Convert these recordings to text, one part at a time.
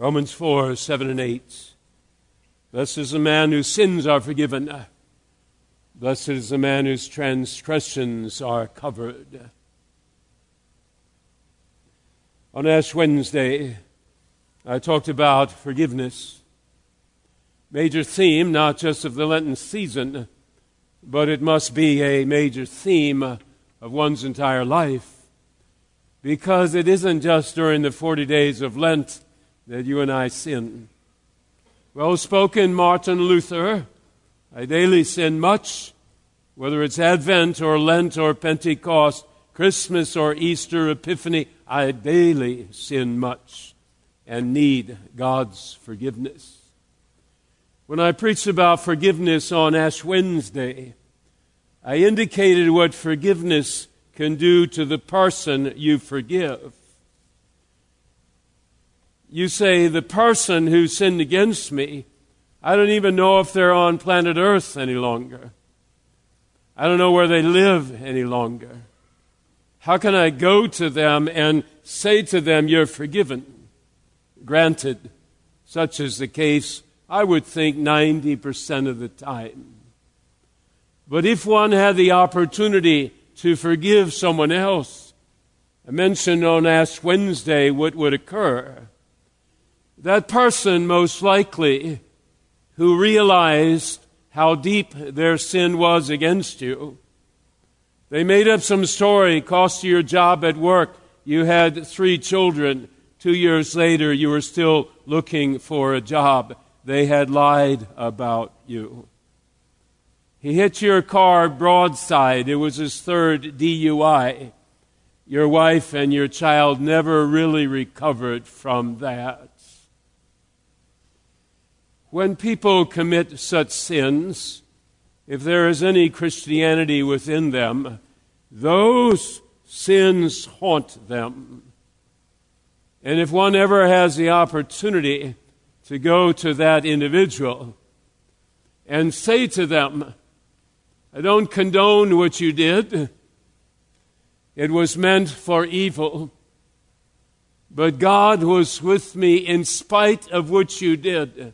Romans 4 7 and 8. Blessed is the man whose sins are forgiven. Blessed is the man whose transgressions are covered. On Ash Wednesday, I talked about forgiveness. Major theme, not just of the Lenten season, but it must be a major theme of one's entire life. Because it isn't just during the 40 days of Lent that you and I sin. Well spoken Martin Luther, I daily sin much, whether it's Advent or Lent or Pentecost, Christmas or Easter, Epiphany, I daily sin much and need God's forgiveness. When I preached about forgiveness on Ash Wednesday, I indicated what forgiveness can do to the person you forgive. You say, the person who sinned against me, I don't even know if they're on planet Earth any longer. I don't know where they live any longer. How can I go to them and say to them, You're forgiven? Granted, such is the case, I would think 90% of the time. But if one had the opportunity to forgive someone else, I mentioned on Ash Wednesday what would occur that person most likely who realized how deep their sin was against you. They made up some story, cost you your job at work. You had three children. Two years later, you were still looking for a job. They had lied about you. He hit your car broadside. It was his third DUI. Your wife and your child never really recovered from that. When people commit such sins, if there is any Christianity within them, those sins haunt them. And if one ever has the opportunity to go to that individual and say to them, I don't condone what you did, it was meant for evil, but God was with me in spite of what you did.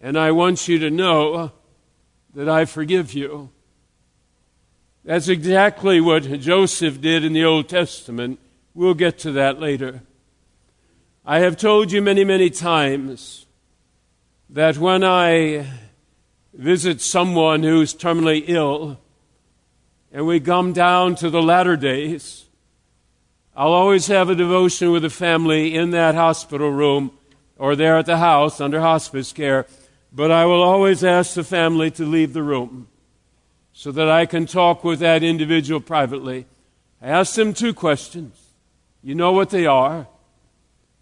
And I want you to know that I forgive you. That's exactly what Joseph did in the Old Testament. We'll get to that later. I have told you many, many times that when I visit someone who's terminally ill and we come down to the latter days, I'll always have a devotion with the family in that hospital room or there at the house under hospice care but I will always ask the family to leave the room so that I can talk with that individual privately. I ask them two questions. You know what they are.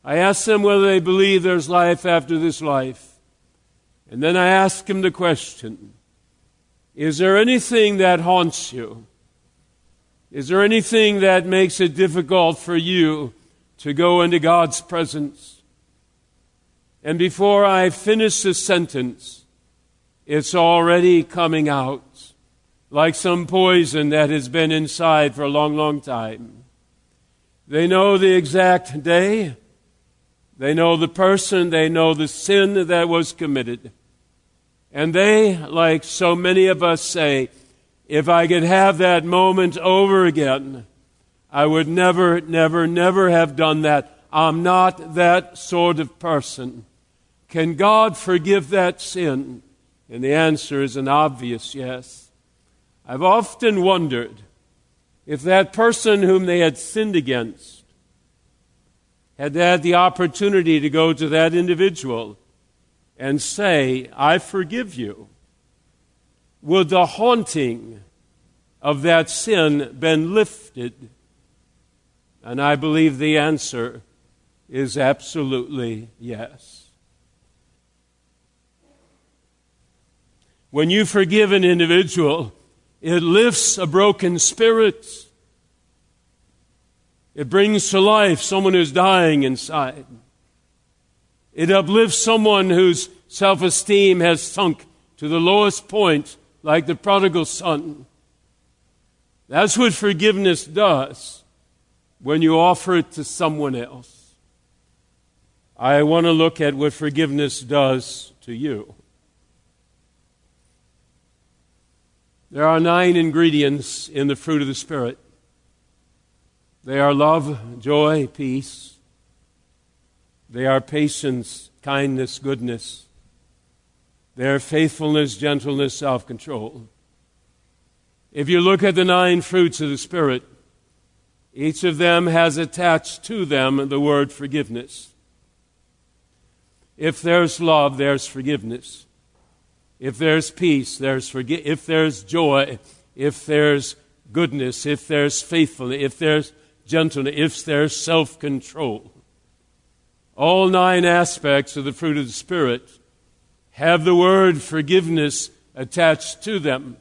I ask them whether they believe there's life after this life. And then I ask them the question Is there anything that haunts you? Is there anything that makes it difficult for you to go into God's presence? And before I finish the sentence, it's already coming out like some poison that has been inside for a long, long time. They know the exact day. They know the person. They know the sin that was committed. And they, like so many of us, say, if I could have that moment over again, I would never, never, never have done that. I'm not that sort of person. Can God forgive that sin? And the answer is an obvious yes. I've often wondered if that person whom they had sinned against had had the opportunity to go to that individual and say, I forgive you, would the haunting of that sin been lifted? And I believe the answer is absolutely yes. When you forgive an individual, it lifts a broken spirit. It brings to life someone who's dying inside. It uplifts someone whose self esteem has sunk to the lowest point, like the prodigal son. That's what forgiveness does when you offer it to someone else. I want to look at what forgiveness does to you. There are nine ingredients in the fruit of the Spirit. They are love, joy, peace. They are patience, kindness, goodness. They are faithfulness, gentleness, self control. If you look at the nine fruits of the Spirit, each of them has attached to them the word forgiveness. If there's love, there's forgiveness. If there's peace, there's forgi- if there's joy, if there's goodness, if there's faithfulness, if there's gentleness, if there's self control. All nine aspects of the fruit of the Spirit have the word forgiveness attached to them.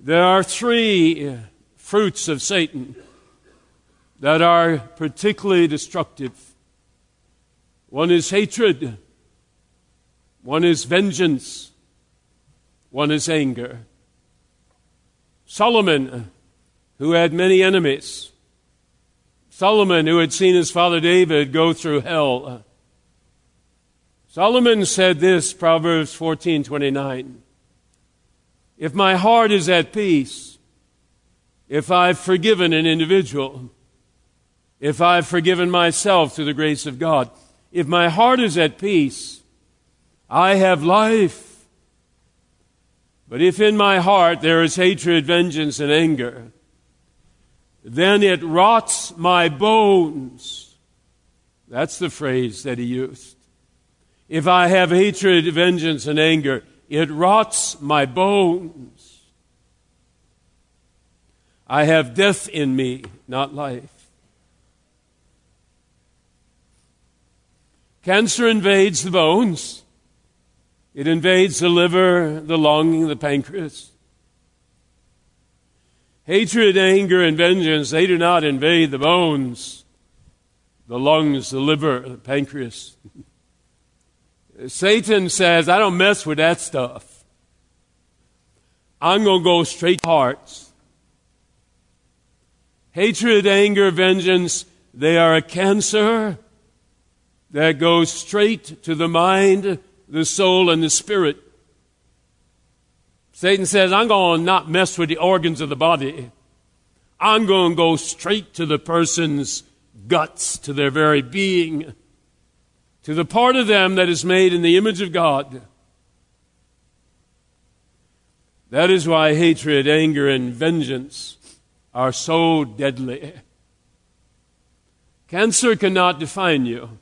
There are three fruits of Satan that are particularly destructive. One is hatred, one is vengeance, one is anger. Solomon, who had many enemies, Solomon, who had seen his father David go through hell, Solomon said this, Proverbs 14:29. If my heart is at peace, if I've forgiven an individual, if I've forgiven myself through the grace of God, if my heart is at peace, I have life. But if in my heart there is hatred, vengeance, and anger, then it rots my bones. That's the phrase that he used. If I have hatred, vengeance, and anger, it rots my bones. I have death in me, not life. Cancer invades the bones. It invades the liver, the lung, the pancreas. Hatred, anger, and vengeance, they do not invade the bones, the lungs, the liver, the pancreas. Satan says, I don't mess with that stuff. I'm going to go straight to hearts. Hatred, anger, vengeance, they are a cancer that goes straight to the mind, the soul, and the spirit. Satan says, I'm going to not mess with the organs of the body. I'm going to go straight to the person's guts, to their very being to the part of them that is made in the image of God. That is why hatred, anger, and vengeance are so deadly. Cancer cannot define you.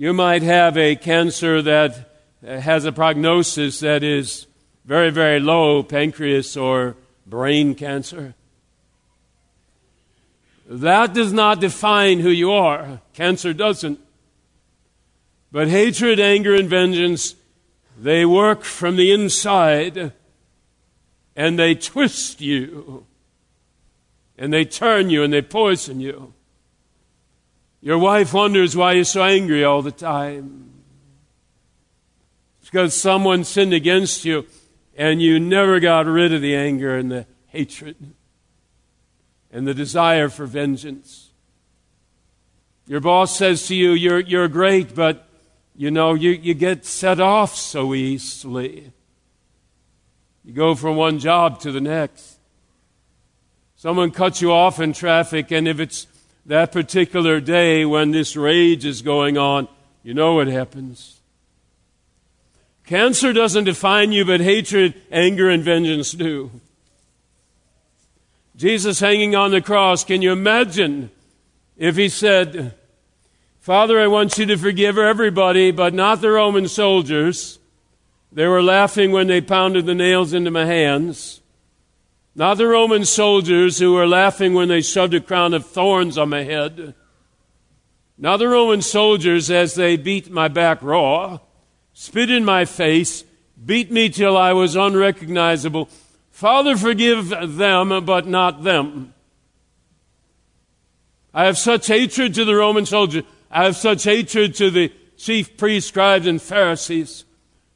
You might have a cancer that uh, has a prognosis that is very, very low, pancreas or brain cancer. That does not define who you are. Cancer doesn't. But hatred, anger, and vengeance, they work from the inside and they twist you and they turn you and they poison you. Your wife wonders why you're so angry all the time. It's because someone sinned against you and you never got rid of the anger and the hatred and the desire for vengeance. Your boss says to you, You're, you're great, but you know, you, you get set off so easily. You go from one job to the next. Someone cuts you off in traffic, and if it's that particular day when this rage is going on, you know what happens. Cancer doesn't define you, but hatred, anger, and vengeance do. Jesus hanging on the cross, can you imagine if he said, Father, I want you to forgive everybody, but not the Roman soldiers. They were laughing when they pounded the nails into my hands. Not the Roman soldiers who were laughing when they shoved a crown of thorns on my head. Not the Roman soldiers as they beat my back raw, spit in my face, beat me till I was unrecognizable. Father, forgive them, but not them. I have such hatred to the Roman soldiers. I have such hatred to the chief priests, scribes, and Pharisees.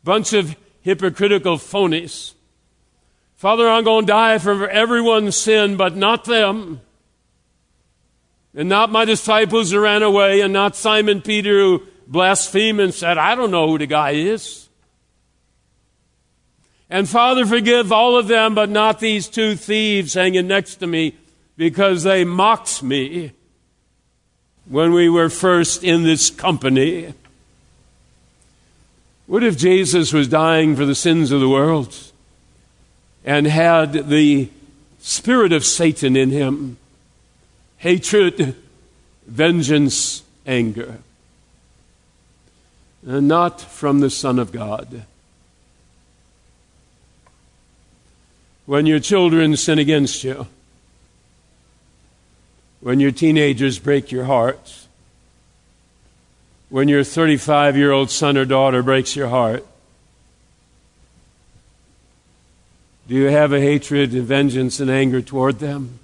Bunch of hypocritical phonies. Father, I'm going to die for everyone's sin, but not them. And not my disciples who ran away, and not Simon Peter who blasphemed and said, I don't know who the guy is. And Father, forgive all of them, but not these two thieves hanging next to me because they mocked me when we were first in this company. What if Jesus was dying for the sins of the world and had the spirit of Satan in him? Hatred, vengeance, anger. And not from the Son of God. When your children sin against you, when your teenagers break your heart, when your 35 year old son or daughter breaks your heart? Do you have a hatred and vengeance and anger toward them?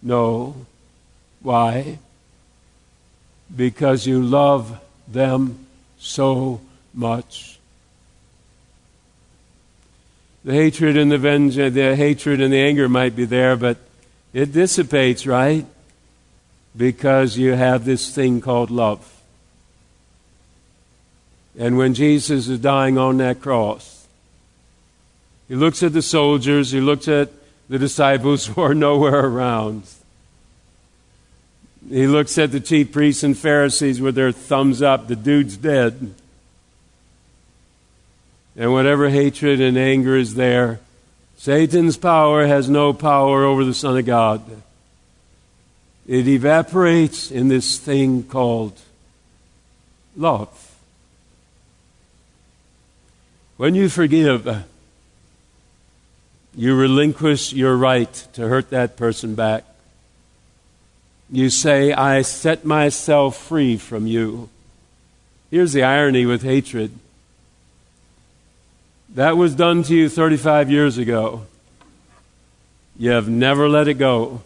No. Why? Because you love them so much. The hatred and the vengeance, the hatred and the anger might be there, but it dissipates, right? Because you have this thing called love. And when Jesus is dying on that cross, he looks at the soldiers, he looks at the disciples who are nowhere around. He looks at the chief priests and Pharisees with their thumbs up. The dude's dead. And whatever hatred and anger is there, Satan's power has no power over the Son of God. It evaporates in this thing called love. When you forgive, you relinquish your right to hurt that person back. You say, I set myself free from you. Here's the irony with hatred that was done to you 35 years ago. You have never let it go.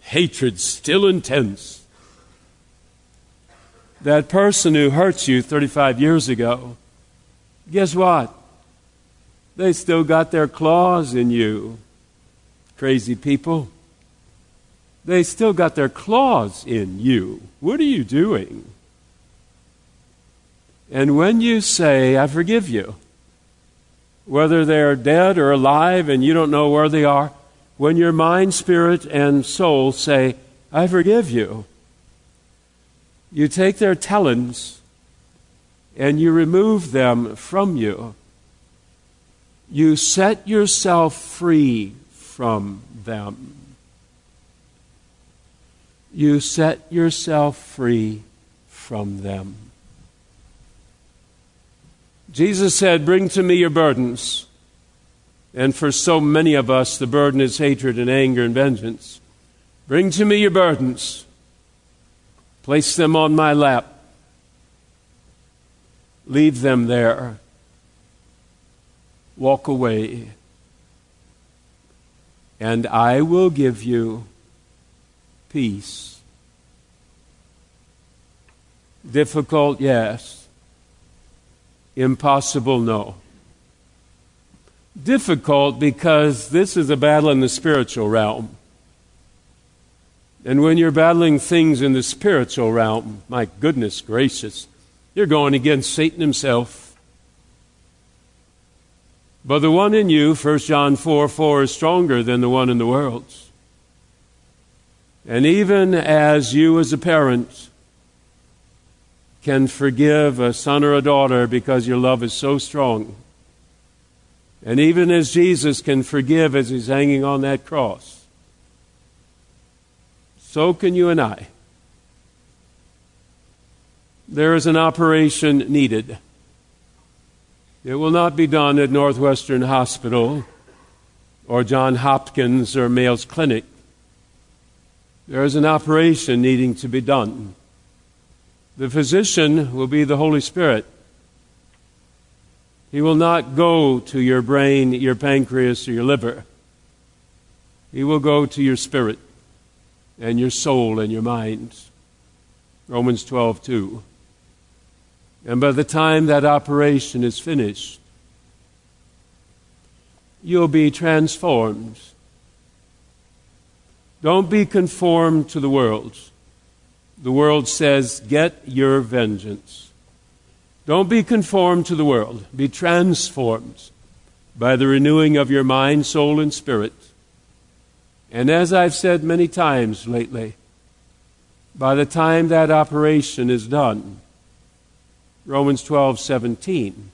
Hatred still intense. That person who hurts you 35 years ago, guess what? They still got their claws in you. Crazy people. They still got their claws in you. What are you doing? And when you say, I forgive you, whether they're dead or alive and you don't know where they are, when your mind, spirit, and soul say, I forgive you, you take their talons and you remove them from you. You set yourself free from them. You set yourself free from them. Jesus said, Bring to me your burdens. And for so many of us, the burden is hatred and anger and vengeance. Bring to me your burdens. Place them on my lap. Leave them there. Walk away. And I will give you peace. Difficult, yes Impossible, no. Difficult because this is a battle in the spiritual realm. And when you're battling things in the spiritual realm, my goodness gracious, you're going against Satan himself. But the one in you, 1 John 4 4, is stronger than the one in the world. And even as you, as a parent, can forgive a son or a daughter because your love is so strong. And even as Jesus can forgive as he's hanging on that cross, so can you and I. There is an operation needed. It will not be done at Northwestern Hospital or John Hopkins or Mayo's Clinic. There is an operation needing to be done. The physician will be the Holy Spirit. He will not go to your brain, your pancreas, or your liver. He will go to your spirit and your soul and your mind. Romans 12, 2. And by the time that operation is finished, you'll be transformed. Don't be conformed to the world. The world says, Get your vengeance. Don't be conformed to the world. Be transformed by the renewing of your mind, soul, and spirit. And as I've said many times lately, by the time that operation is done, Romans 12, 17,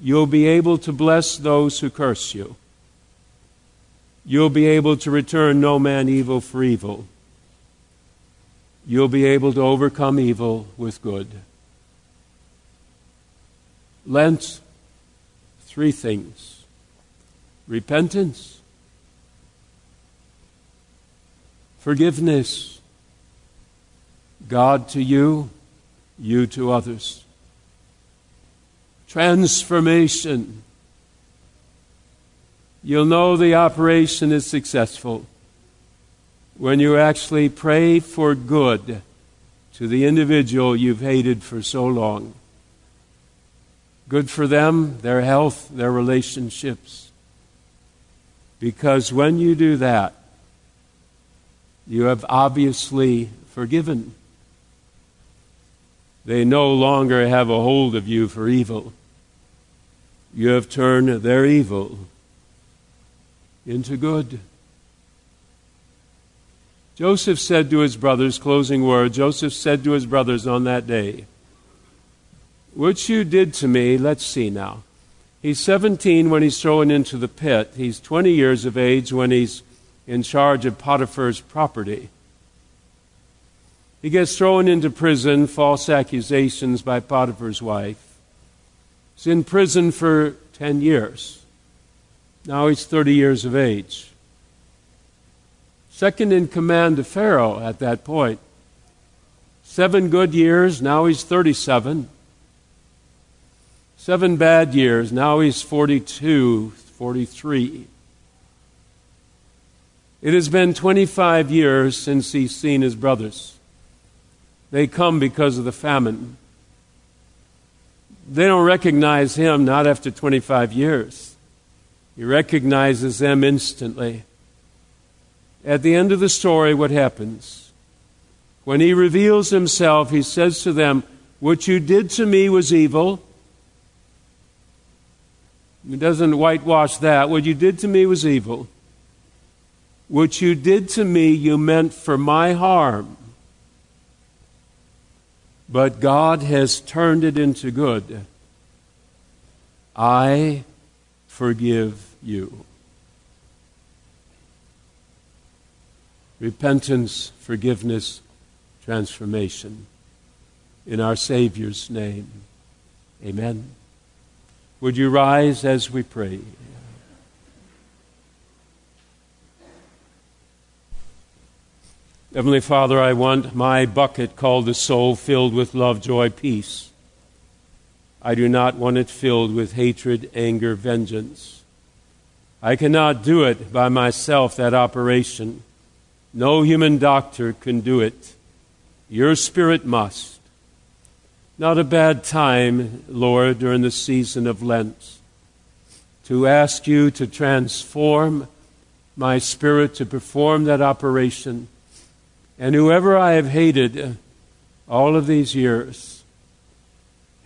you'll be able to bless those who curse you. You'll be able to return no man evil for evil. You'll be able to overcome evil with good. Lent, three things repentance, forgiveness, God to you, you to others. Transformation. You'll know the operation is successful when you actually pray for good to the individual you've hated for so long. Good for them, their health, their relationships. Because when you do that, you have obviously forgiven. They no longer have a hold of you for evil. You have turned their evil into good. Joseph said to his brothers, closing word, Joseph said to his brothers on that day, What you did to me, let's see now. He's 17 when he's thrown into the pit. He's 20 years of age when he's in charge of Potiphar's property. He gets thrown into prison, false accusations by Potiphar's wife. He's in prison for 10 years. Now he's 30 years of age. Second in command to Pharaoh at that point. Seven good years, now he's 37. Seven bad years, now he's 42, 43. It has been 25 years since he's seen his brothers. They come because of the famine. They don't recognize him not after 25 years. He recognizes them instantly. At the end of the story, what happens? When he reveals himself, he says to them, What you did to me was evil. He doesn't whitewash that. What you did to me was evil. What you did to me, you meant for my harm. But God has turned it into good. I forgive you. Repentance, forgiveness, transformation. In our Savior's name. Amen. Would you rise as we pray? Heavenly Father, I want my bucket called the soul filled with love, joy, peace. I do not want it filled with hatred, anger, vengeance. I cannot do it by myself, that operation. No human doctor can do it. Your Spirit must. Not a bad time, Lord, during the season of Lent, to ask you to transform my spirit to perform that operation and whoever I have hated uh, all of these years,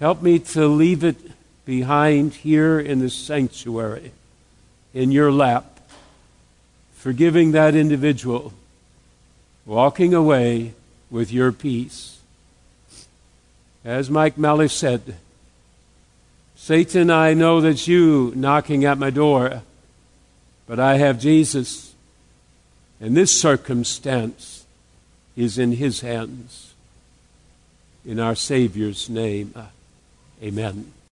help me to leave it behind here in the sanctuary, in your lap, forgiving that individual, walking away with your peace. As Mike Malley said, Satan, I know that you knocking at my door, but I have Jesus. In this circumstance, is in His hands. In our Savior's name, uh, amen.